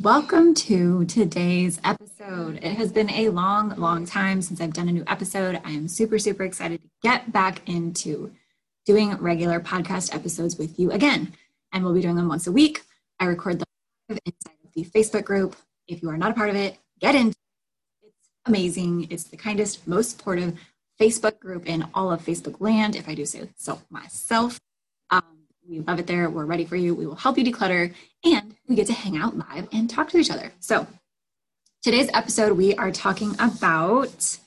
Welcome to today's episode. It has been a long, long time since I've done a new episode. I am super, super excited to get back into doing regular podcast episodes with you again. And we'll be doing them once a week. I record them inside of the Facebook group. If you are not a part of it, get in. It's amazing. It's the kindest, most supportive Facebook group in all of Facebook land, if I do say so myself. We love it there. We're ready for you. We will help you declutter and we get to hang out live and talk to each other. So, today's episode, we are talking about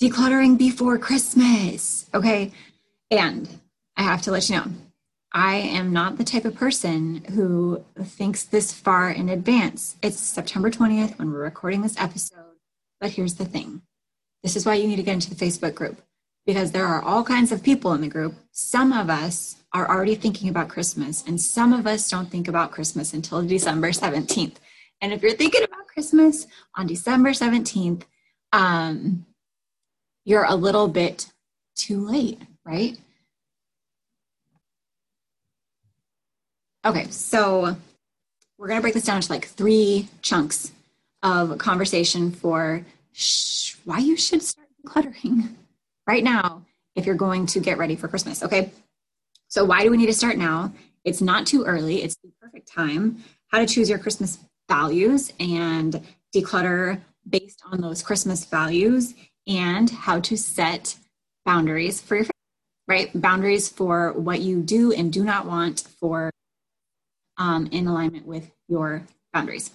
decluttering before Christmas. Okay. And I have to let you know, I am not the type of person who thinks this far in advance. It's September 20th when we're recording this episode. But here's the thing this is why you need to get into the Facebook group because there are all kinds of people in the group. Some of us are already thinking about Christmas, and some of us don't think about Christmas until December 17th. And if you're thinking about Christmas on December 17th, um, you're a little bit too late, right? Okay, so we're going to break this down to like three chunks of conversation for sh- why you should start decluttering right now if you're going to get ready for Christmas. Okay, so, why do we need to start now? It's not too early, it's the perfect time. How to choose your Christmas values and declutter based on those Christmas values, and how to set boundaries for your family, right? Boundaries for what you do and do not want for um, in alignment with your boundaries.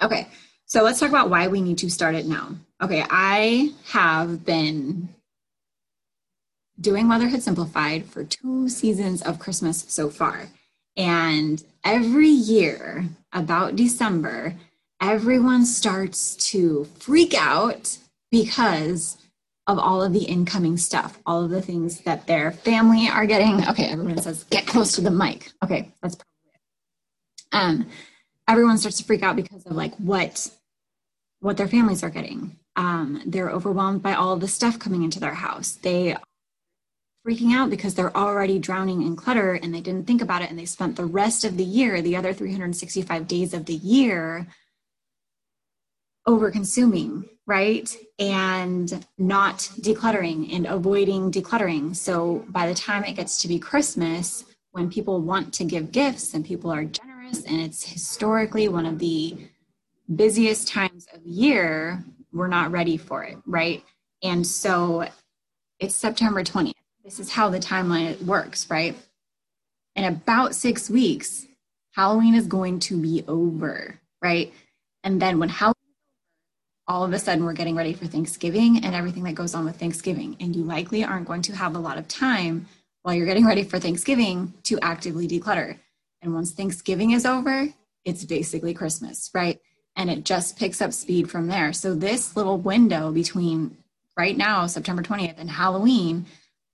Okay, So let's talk about why we need to start it now. Okay, I have been doing Motherhood Simplified for two seasons of Christmas so far. And every year, about December, everyone starts to freak out because of all of the incoming stuff, all of the things that their family are getting. Okay, everyone says, get close to the mic. Okay, that's probably it. Um, everyone starts to freak out because of like what what their families are getting. Um, they're overwhelmed by all of the stuff coming into their house. They freaking out because they're already drowning in clutter and they didn't think about it and they spent the rest of the year, the other 365 days of the year, over consuming, right? And not decluttering and avoiding decluttering. So by the time it gets to be Christmas, when people want to give gifts and people are generous, and it's historically one of the busiest times of year, we're not ready for it, right? And so it's September 20th this is how the timeline works, right? In about six weeks, Halloween is going to be over, right? And then when Halloween all of a sudden we're getting ready for Thanksgiving and everything that goes on with Thanksgiving. And you likely aren't going to have a lot of time while you're getting ready for Thanksgiving to actively declutter. And once Thanksgiving is over, it's basically Christmas, right? And it just picks up speed from there. So, this little window between right now, September 20th, and Halloween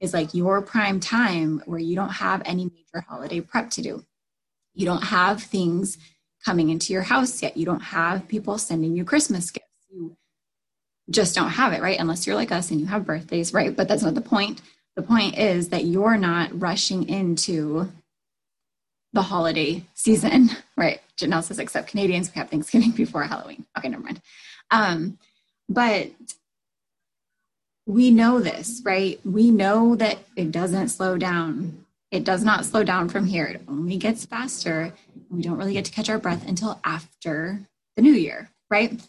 is like your prime time where you don't have any major holiday prep to do. You don't have things coming into your house yet. You don't have people sending you Christmas gifts. You just don't have it, right? Unless you're like us and you have birthdays, right? But that's not the point. The point is that you're not rushing into the holiday season, right? Janelle says, except Canadians, we have Thanksgiving before Halloween. Okay, never mind. Um, but we know this, right? We know that it doesn't slow down. It does not slow down from here. It only gets faster. We don't really get to catch our breath until after the new year, right?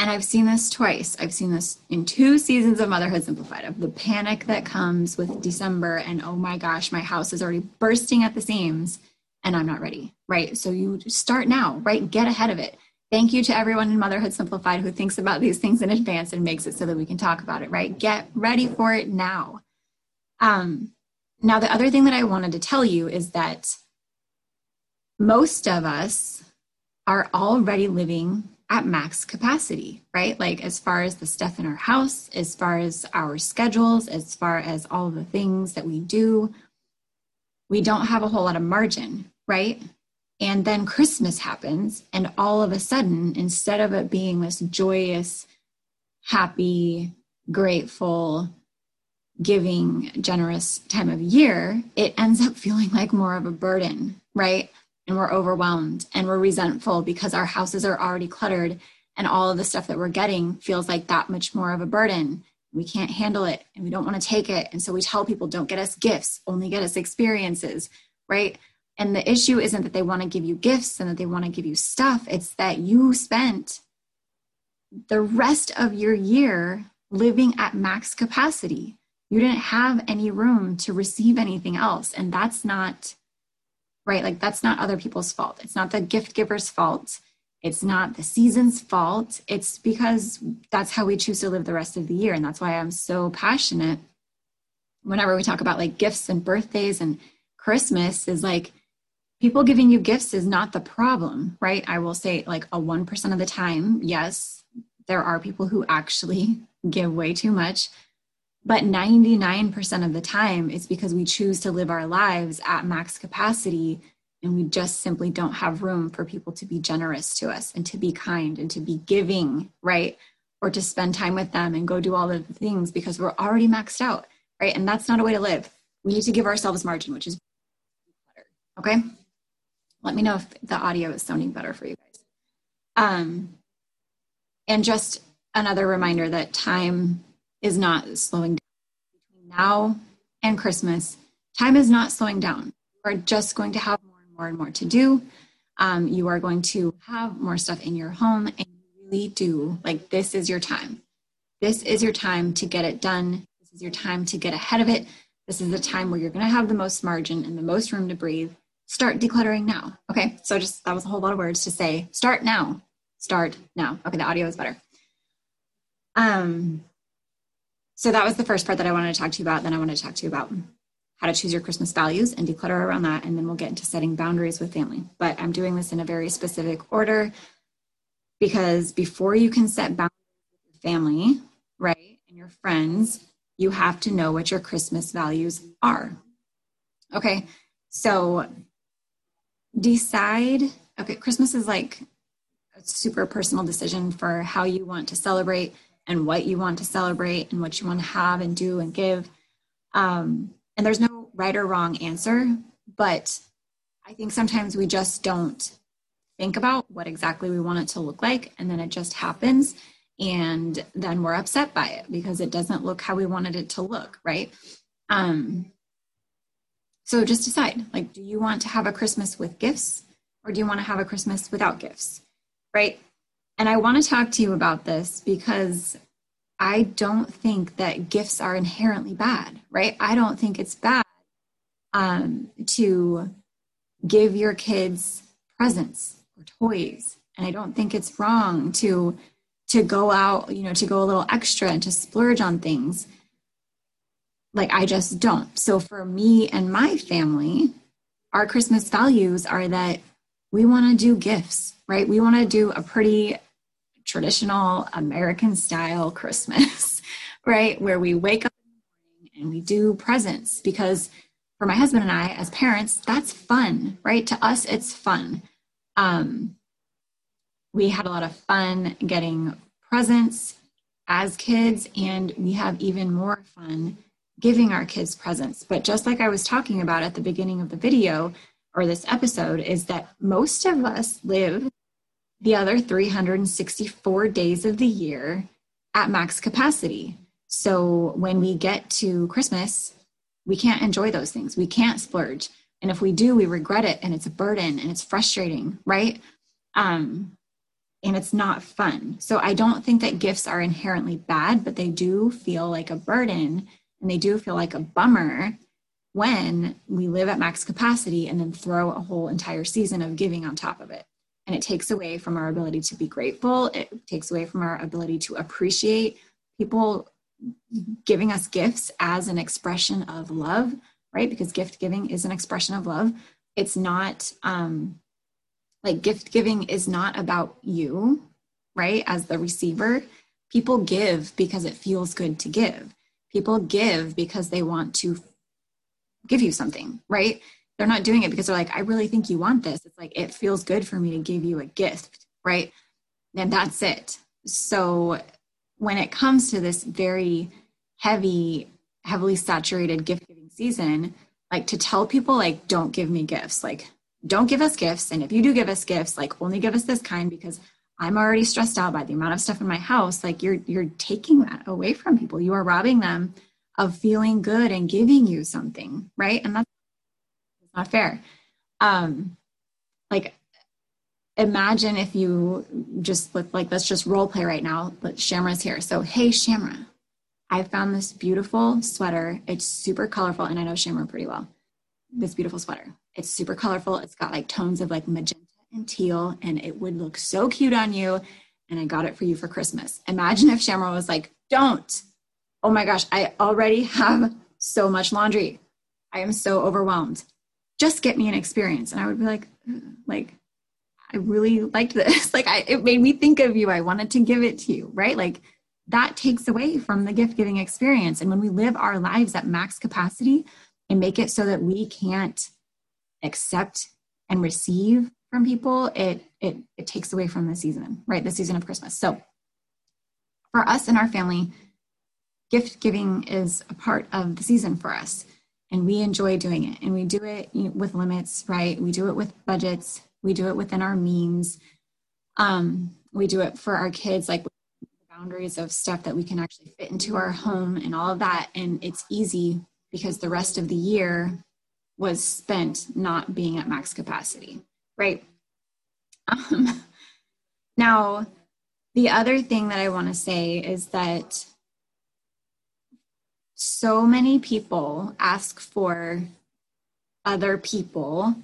And I've seen this twice. I've seen this in two seasons of Motherhood Simplified of the panic that comes with December and oh my gosh, my house is already bursting at the seams and I'm not ready, right? So you start now, right? Get ahead of it. Thank you to everyone in Motherhood Simplified who thinks about these things in advance and makes it so that we can talk about it, right? Get ready for it now. Um, now, the other thing that I wanted to tell you is that most of us are already living at max capacity, right? Like, as far as the stuff in our house, as far as our schedules, as far as all the things that we do, we don't have a whole lot of margin, right? And then Christmas happens, and all of a sudden, instead of it being this joyous, happy, grateful, giving, generous time of year, it ends up feeling like more of a burden, right? And we're overwhelmed and we're resentful because our houses are already cluttered, and all of the stuff that we're getting feels like that much more of a burden. We can't handle it and we don't want to take it. And so we tell people, don't get us gifts, only get us experiences, right? And the issue isn't that they want to give you gifts and that they want to give you stuff, it's that you spent the rest of your year living at max capacity. You didn't have any room to receive anything else. And that's not right. Like, that's not other people's fault. It's not the gift giver's fault. It's not the season's fault. It's because that's how we choose to live the rest of the year. And that's why I'm so passionate whenever we talk about like gifts and birthdays and Christmas is like, people giving you gifts is not the problem, right? I will say, like, a 1% of the time, yes, there are people who actually give way too much. But 99% of the time, it's because we choose to live our lives at max capacity and we just simply don't have room for people to be generous to us and to be kind and to be giving, right? Or to spend time with them and go do all the things because we're already maxed out, right? And that's not a way to live. We need to give ourselves margin, which is okay? Let me know if the audio is sounding better for you guys. Um, and just another reminder that time is not slowing down between now and Christmas. Time is not slowing down. You are just going to have more and more and more to do. Um, you are going to have more stuff in your home, and you really do like this is your time. This is your time to get it done. This is your time to get ahead of it. This is the time where you're going to have the most margin and the most room to breathe start decluttering now. Okay. So just that was a whole lot of words to say start now. Start now. Okay, the audio is better. Um, so that was the first part that I wanted to talk to you about. Then I want to talk to you about how to choose your Christmas values and declutter around that. And then we'll get into setting boundaries with family. But I'm doing this in a very specific order because before you can set boundaries with your family, right, and your friends, you have to know what your Christmas values are. Okay, so decide. Okay, Christmas is like a super personal decision for how you want to celebrate and what you want to celebrate and what you want to have and do and give. Um, and there's no right or wrong answer, but I think sometimes we just don't think about what exactly we want it to look like, and then it just happens. And then we're upset by it because it doesn't look how we wanted it to look, right? Um, so just decide like, do you want to have a Christmas with gifts or do you want to have a Christmas without gifts, right? And I want to talk to you about this because I don't think that gifts are inherently bad, right? I don't think it's bad um, to give your kids presents or toys. And I don't think it's wrong to to go out, you know, to go a little extra and to splurge on things. Like I just don't. So for me and my family, our Christmas values are that we want to do gifts, right? We want to do a pretty traditional American style Christmas, right? Where we wake up and we do presents because for my husband and I, as parents, that's fun, right? To us, it's fun. Um, we had a lot of fun getting presents as kids, and we have even more fun giving our kids presents. But just like I was talking about at the beginning of the video or this episode, is that most of us live the other 364 days of the year at max capacity. So when we get to Christmas, we can't enjoy those things. We can't splurge. And if we do, we regret it and it's a burden and it's frustrating, right? Um, and it's not fun. So I don't think that gifts are inherently bad, but they do feel like a burden and they do feel like a bummer when we live at max capacity and then throw a whole entire season of giving on top of it. And it takes away from our ability to be grateful. It takes away from our ability to appreciate people giving us gifts as an expression of love right? Because gift giving is an expression of love. It's not um like gift giving is not about you right? As the receiver people give because it feels good to give people give because they want to give you something right they're not doing it because they're like, I really think you want this. It's like, it feels good for me to give you a gift, right? And that's it. So when it comes to this very heavy, heavily saturated gift giving season, like to tell people, like, don't give me gifts, like, don't give us gifts. And if you do give us gifts, like, only give us this kind because I'm already stressed out by the amount of stuff in my house. Like, you're, you're taking that away from people. You are robbing them of feeling good and giving you something, right? And that's not fair. Um, like, imagine if you just look like let's just role play right now. But Shamra's here. So, hey, Shamra, I found this beautiful sweater. It's super colorful, and I know Shamra pretty well. This beautiful sweater. It's super colorful. It's got like tones of like magenta and teal, and it would look so cute on you. And I got it for you for Christmas. Imagine if Shamra was like, don't. Oh my gosh, I already have so much laundry. I am so overwhelmed just get me an experience. And I would be like, mm, like, I really liked this. like I, it made me think of you. I wanted to give it to you, right? Like that takes away from the gift giving experience. And when we live our lives at max capacity and make it so that we can't accept and receive from people, it it it takes away from the season, right? The season of Christmas. So for us and our family, gift giving is a part of the season for us and we enjoy doing it. And we do it with limits right? We do it with budgets. We do it within our means. Um, we do it for our kids like boundaries of stuff that we can actually fit into our home and all of that. And it's easy because the rest of the year was spent not being at max capacity right um, now the other thing that i want to say is that so many people ask for other people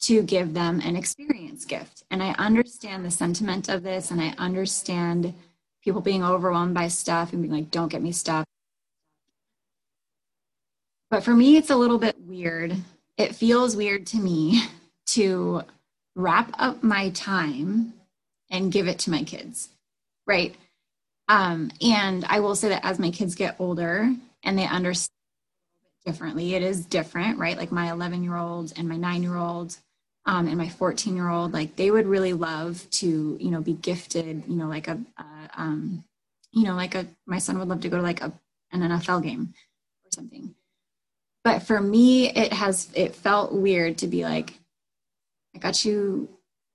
to give them an experience gift. And I understand the sentiment of this, and I understand people being overwhelmed by stuff and being like, don't get me stuff. But for me, it's a little bit weird. It feels weird to me to wrap up my time and give it to my kids, right? Um, and I will say that as my kids get older and they understand differently, it is different, right? Like my 11 year old and my nine year old um, and my 14 year old, like they would really love to, you know, be gifted, you know, like a, um, you know, like a, my son would love to go to like a, an NFL game or something. But for me, it has, it felt weird to be like, I got you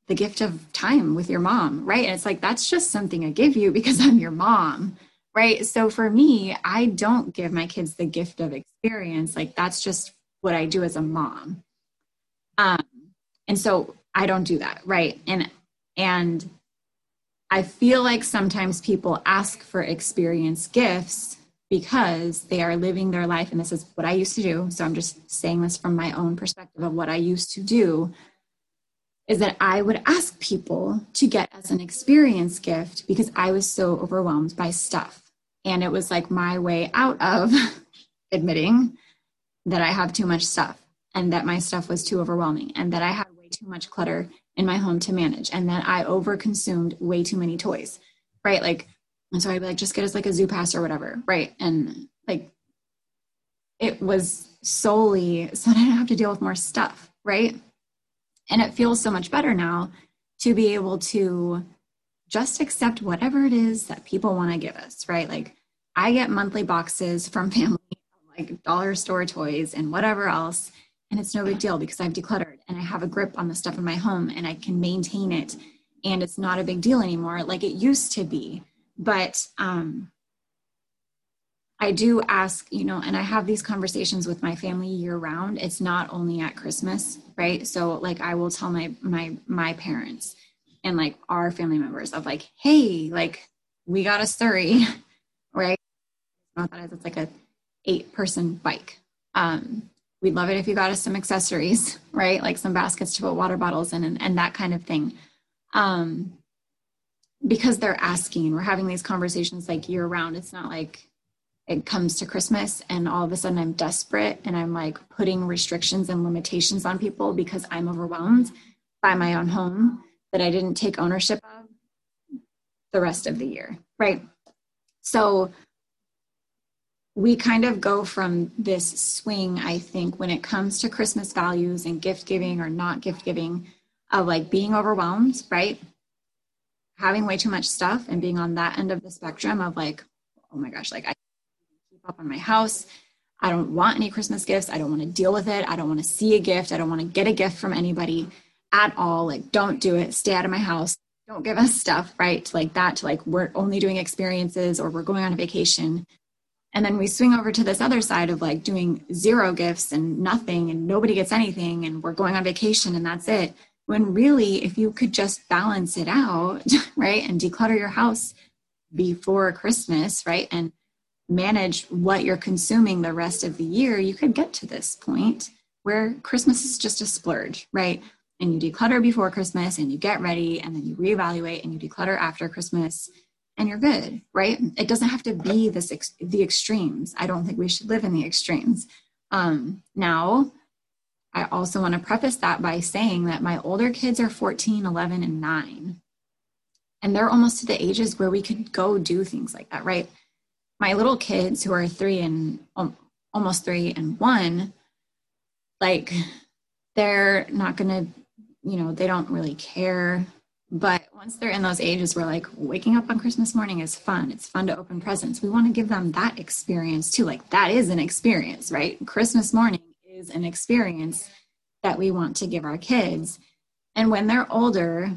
the gift of time with your mom, right? And it's like, that's just something I give you because I'm your mom, right? So for me, I don't give my kids the gift of experience. Like, that's just what I do as a mom. Um, and so I don't do that, right? And, and I feel like sometimes people ask for experience gifts because they are living their life. And this is what I used to do. So I'm just saying this from my own perspective of what I used to do is that I would ask people to get as an experience gift because I was so overwhelmed by stuff. And it was like my way out of admitting that I have too much stuff and that my stuff was too overwhelming and that I had way too much clutter in my home to manage and that I overconsumed way too many toys. Right. Like, and so I'd be like, just get us like a zoo pass or whatever. Right. And like, it was solely so that I didn't have to deal with more stuff. Right. And it feels so much better now to be able to just accept whatever it is that people want to give us, right? Like I get monthly boxes from family, like dollar store toys and whatever else. And it's no big deal because I've decluttered and I have a grip on the stuff in my home and I can maintain it. And it's not a big deal anymore like it used to be. But um, I do ask, you know, and I have these conversations with my family year round. It's not only at Christmas, right? So like I will tell my my my parents and like our family members of like, hey, like we got a Surrey, right? It's like a eight person bike. Um, we'd love it if you got us some accessories, right? Like some baskets to put water bottles in and, and that kind of thing. Um, because they're asking, we're having these conversations like year round. It's not like it comes to Christmas and all of a sudden I'm desperate and I'm like putting restrictions and limitations on people because I'm overwhelmed by my own home that I didn't take ownership of the rest of the year, right? So we kind of go from this swing, I think, when it comes to Christmas values and gift giving or not gift giving, of like being overwhelmed, right? Having way too much stuff and being on that end of the spectrum of like, oh my gosh, like I up on my house. I don't want any Christmas gifts. I don't want to deal with it. I don't want to see a gift. I don't want to get a gift from anybody at all. Like, don't do it. Stay out of my house. Don't give us stuff, right? Like that, to like, we're only doing experiences or we're going on a vacation. And then we swing over to this other side of like doing zero gifts and nothing and nobody gets anything and we're going on vacation and that's it. When really, if you could just balance it out, right, and declutter your house before Christmas, right, and manage what you're consuming the rest of the year, you could get to this point where Christmas is just a splurge, right? And you declutter before Christmas and you get ready and then you reevaluate and you declutter after Christmas and you're good, right? It doesn't have to be this ex- the extremes. I don't think we should live in the extremes. Um, now, I also want to preface that by saying that my older kids are 14, 11, and 9. And they're almost to the ages where we could go do things like that, right? My little kids who are three and um, almost three and one, like they're not to, you know, they don't really care. But once they're in those ages where like waking up on Christmas morning is fun, it's fun to open presents. We want to give them that experience too. Like that is an experience, right? Christmas morning is an experience that we want to give our kids. And when they're older,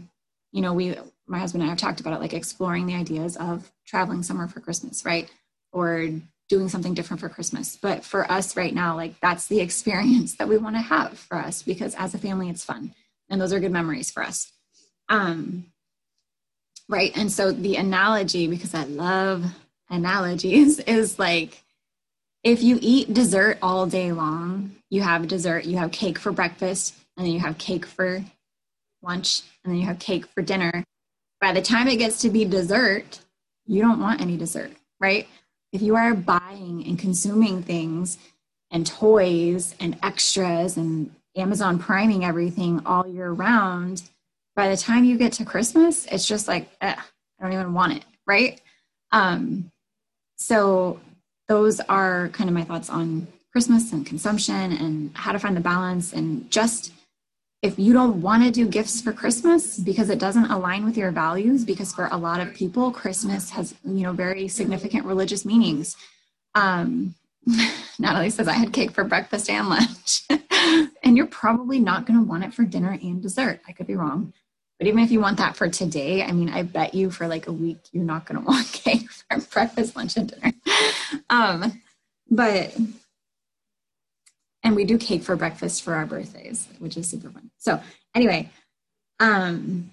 you know, we, my husband and I have talked about it, like exploring the ideas of traveling somewhere for Christmas, right? Or doing something different for Christmas. But for us right now, like that's the experience that we want to have for us because as a family, it's fun. And those are good memories for us. Um, right. And so the analogy, because I love analogies, is like if you eat dessert all day long, you have dessert, you have cake for breakfast, and then you have cake for lunch, and then you have cake for dinner. By the time it gets to be dessert, you don't want any dessert, right? If you are buying and consuming things and toys and extras and Amazon priming everything all year round, by the time you get to Christmas, it's just like, eh, I don't even want it, right? Um, so those are kind of my thoughts on Christmas and consumption and how to find the balance and just if you don't want to do gifts for Christmas because it doesn't align with your values, because for a lot of people, Christmas has, you know, very significant religious meanings. Um, Natalie says, I had cake for breakfast and lunch. and you're probably not going to want it for dinner and dessert. I could be wrong. But even if you want that for today, I mean, I bet you for like a week, you're not going to want cake for breakfast, lunch, and dinner. Um, but and we do cake for breakfast for our birthdays, which is super fun. So anyway, um,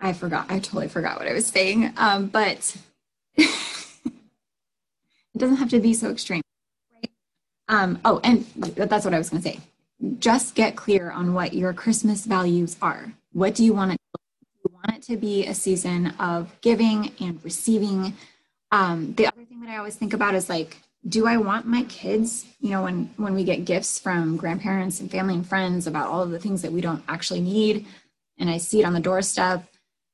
I forgot. I totally forgot what I was saying. Um, but it doesn't have to be so extreme. Right? Um, oh, and that's what I was going to say. Just get clear on what your Christmas values are. What do you want it? You want it to be a season of giving and receiving. Um, the other thing that I always think about is like do I want my kids, you know, when when we get gifts from grandparents and family and friends about all of the things that we don't actually need and I see it on the doorstep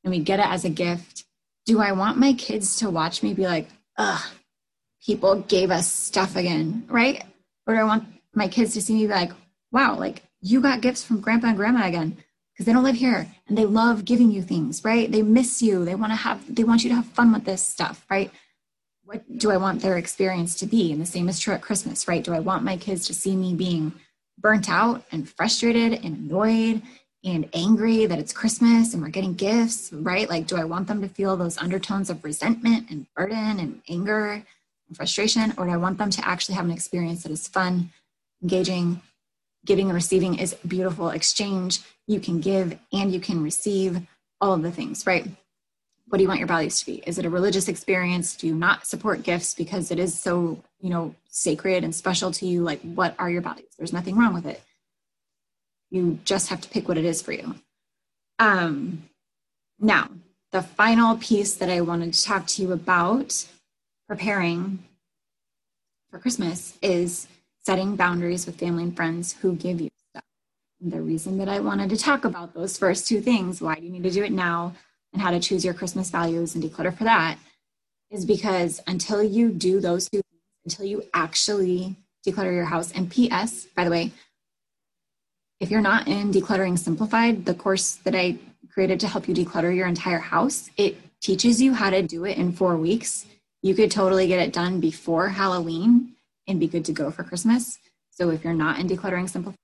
and we get it as a gift, do I want my kids to watch me be like, "Ugh, people gave us stuff again," right? Or do I want my kids to see me be like, "Wow, like you got gifts from grandpa and grandma again." Because they don't live here and they love giving you things, right? They miss you. They want to have, they want you to have fun with this stuff, right? What do I want their experience to be? And the same is true at Christmas, right? Do I want my kids to see me being burnt out and frustrated and annoyed and angry that it's Christmas and we're getting gifts, right? Like, do I want them to feel those undertones of resentment and burden and anger and frustration? Or do I want them to actually have an experience that is fun, engaging, giving and receiving is beautiful exchange? You can give and you can receive all of the things, right? What do you want your values to be? Is it a religious experience? Do you not support gifts because it is so you know sacred and special to you? Like what are your values? There's nothing wrong with it. You just have to pick what it is for you. Um now the final piece that i wanted to talk to you about preparing for christmas is setting boundaries with family and friends who give you stuff. And the reason that i wanted to talk about those first two things why do you need to do it now and how to choose your Christmas values and declutter for that is because until you do those two things, until you actually declutter your house, and PS, by the way, if you're not in Decluttering Simplified, the course that I created to help you declutter your entire house, it teaches you how to do it in four weeks. You could totally get it done before Halloween and be good to go for Christmas. So if you're not in Decluttering Simplified,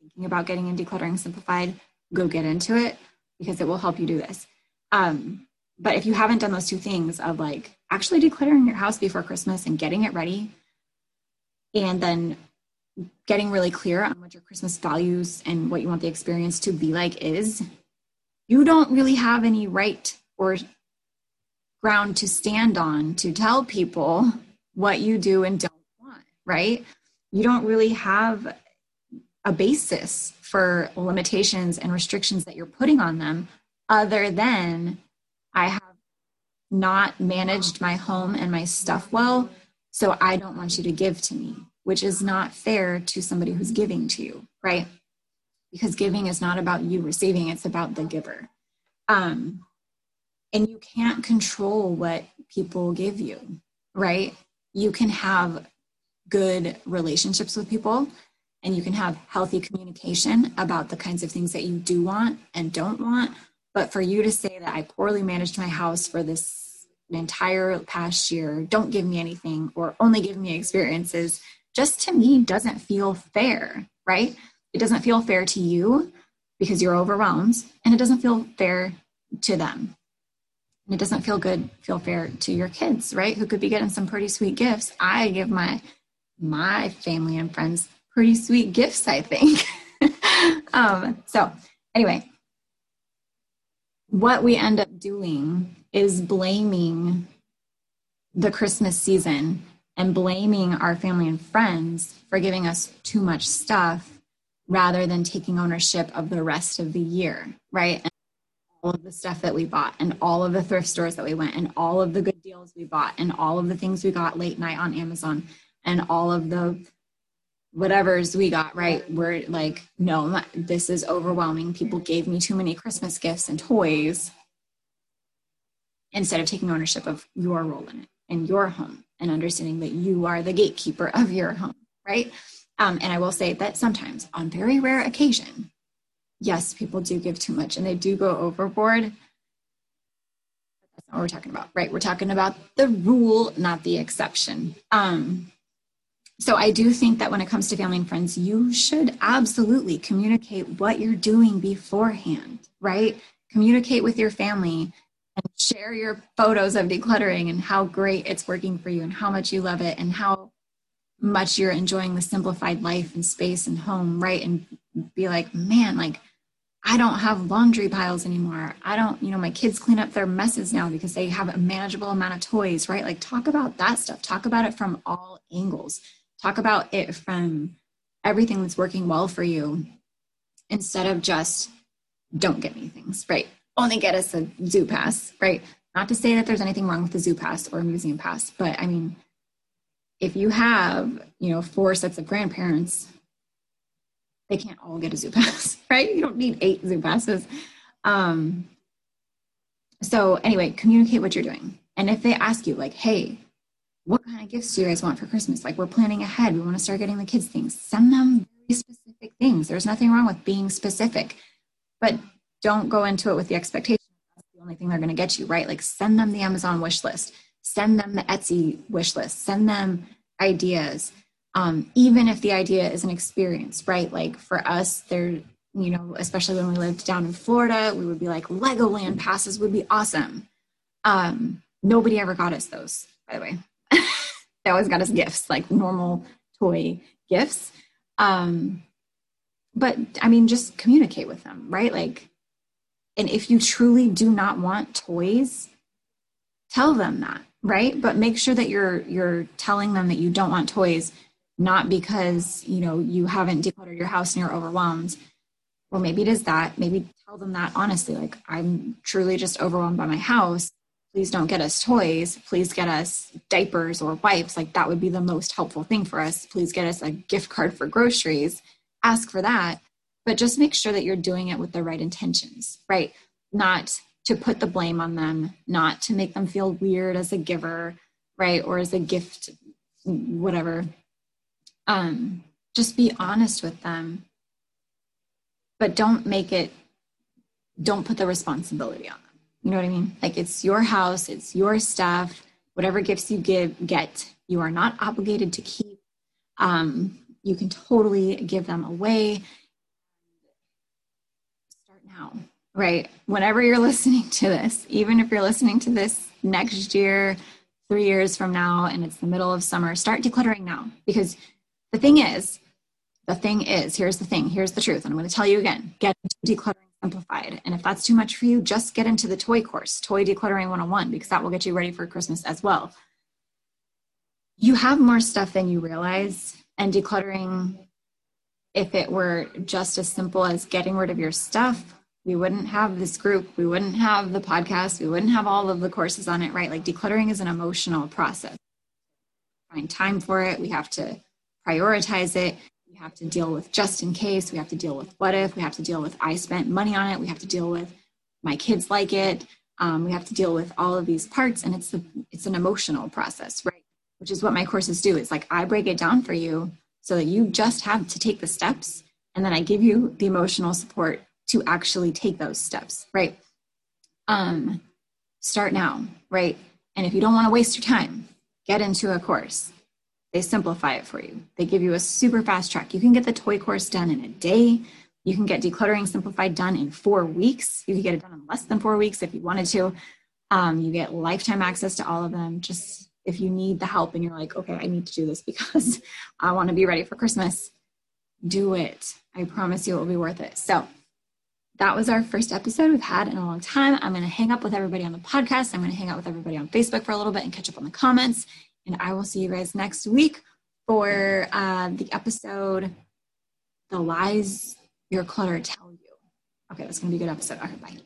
thinking about getting in Decluttering Simplified, go get into it because it will help you do this. Um, but if you haven't done those two things of like actually decluttering your house before Christmas and getting it ready, and then getting really clear on what your Christmas values and what you want the experience to be like is, you don't really have any right or ground to stand on to tell people what you do and don't want, right? You don't really have a basis for limitations and restrictions that you're putting on them other than I have not managed my home and my stuff well, so I don't want you to give to me, which is not fair to somebody who's giving to you, right? Because giving is not about you receiving, it's about the giver. Um, and you can't control what people give you, right? You can have good relationships with people and you can have healthy communication about the kinds of things that you do want and don't want but for you to say that I poorly managed my house for this entire past year, don't give me anything, or only give me experiences, just to me doesn't feel fair, right? It doesn't feel fair to you because you're overwhelmed, and it doesn't feel fair to them. And it doesn't feel good, feel fair to your kids, right? Who could be getting some pretty sweet gifts. I give my my family and friends pretty sweet gifts, I think. um, so anyway, what we end up doing is blaming the Christmas season and blaming our family and friends for giving us too much stuff rather than taking ownership of the rest of the year, right? And all of the stuff that we bought and all of the thrift stores that we went and all of the good deals we bought and all of the things we got late night on Amazon and all of the whatever's we got, right? We're like, no, this is overwhelming. People gave me too many Christmas gifts and toys instead of taking ownership of your role in it and your home and understanding that you are the gatekeeper of your home, right? Um, and I will say that sometimes, on very rare occasion, yes, people do give too much and they do go overboard. That's not what we're talking about, right? We're talking about the rule, not the exception. Um, so I do think that when it comes to family and friends, you should absolutely communicate what you're doing beforehand, right? Communicate with your family and share your photos of decluttering and how great it's working for you and how much you love it and how much you're enjoying the simplified life and space and home, right? And be like, man, like I don't have laundry piles anymore. I don't, you know, my kids clean up their messes now because they have a manageable amount of toys, right? Like talk about that stuff. Talk about it from all angles. Talk about it from everything that's working well for you instead of just don't get me things, right? Only get us a zoo pass, right? Not to say that there's anything wrong with the zoo pass or museum pass, but I mean, if you have, you know, four sets of grandparents, they can't all get a zoo pass, right? You don't need eight zoo passes. Um, so anyway, communicate what you're doing. And if they ask you, like, hey, what kind of gifts do you guys want for Christmas? Like, we're planning ahead. We want to start getting the kids things. Send them very specific things. There's nothing wrong with being specific, but don't go into it with the expectation that's the only thing they're going to get you, right? Like, send them the Amazon wish list send them the Etsy wish list, send them ideas. Um, even if the idea is an experience, right? Like for us, there, you know, especially when we lived down in Florida, we would be like, Legoland passes would be awesome. Um, nobody ever got us those, by the way. they always got us gifts, like normal toy gifts. Um, but I mean, just communicate with them, right? Like, and if you truly do not want toys, tell them that right but make sure that you're you're telling them that you don't want toys not because you know you haven't decluttered your house and you're overwhelmed well maybe it is that maybe tell them that honestly like i'm truly just overwhelmed by my house please don't get us toys please get us diapers or wipes like that would be the most helpful thing for us please get us a gift card for groceries ask for that but just make sure that you're doing it with the right intentions right not to put the blame on them, not to make them feel weird as a giver, right? Or as a gift, whatever. Um, just be honest with them, but don't make it, don't put the responsibility on them. You know what I mean? Like it's your house, it's your stuff, whatever gifts you give, get, you are not obligated to keep. Um, you can totally give them away. Start now right? Whenever you're listening to this, even if you're listening to this next year, three years from now, and it's the middle of summer, start decluttering now. Because the thing is, the thing is, here's the thing, here's the truth. And I'm going to tell you again get decluttering simplified. And if that's too much for you, just get into the toy course, Toy Decluttering 101, because that will get you ready for Christmas as well. You have more stuff than you realize, and decluttering, if it were just as simple as getting rid of your stuff, we wouldn't have this group, we wouldn't have the podcast, we wouldn't have all of the courses on it, right? Like decluttering is an emotional process. Find time for it, we have to prioritize it, we have to deal with just in case, we have to deal with what if, we have to deal with I spent money on it, we have to deal with my kids like it, um, we have to deal with all of these parts, and it's it's an emotional process, right? Which is what my courses do. It's like I break it down for you so that you just have to take the steps, and then I give you the emotional support to actually take those steps, right? Um, start now, right? And if you don't want to waste your time, get into a course. They simplify it for you. They give you a super fast track. You can get the toy course done in a day. You can get decluttering simplified done in four weeks. You can get it done in less than four weeks if you wanted to. Um, you get lifetime access to all of them. Just if you need the help and you're like, okay, I need to do this because I want to be ready for Christmas, do it. I promise you it will be worth it. So that was our first episode we've had in a long time. I'm going to hang up with everybody on the podcast. I'm going to hang out with everybody on Facebook for a little bit and catch up on the comments. And I will see you guys next week for uh, the episode the lies your clutter tell you. Okay, that's going to be a good episode. All right, bye.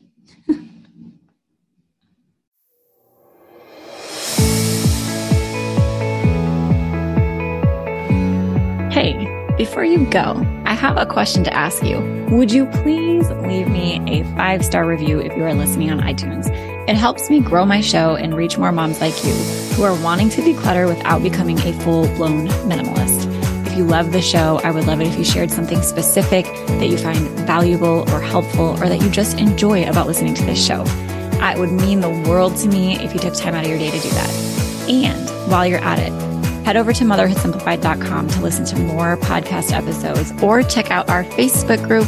hey, before you go, I have a question to ask you. Would you please leave me a five star review if you are listening on iTunes? It helps me grow my show and reach more moms like you who are wanting to declutter without becoming a full blown minimalist. If you love the show, I would love it if you shared something specific that you find valuable or helpful or that you just enjoy about listening to this show. It would mean the world to me if you took time out of your day to do that. And while you're at it, head over to motherhoodsimplified.com to listen to more podcast episodes or check out our Facebook group,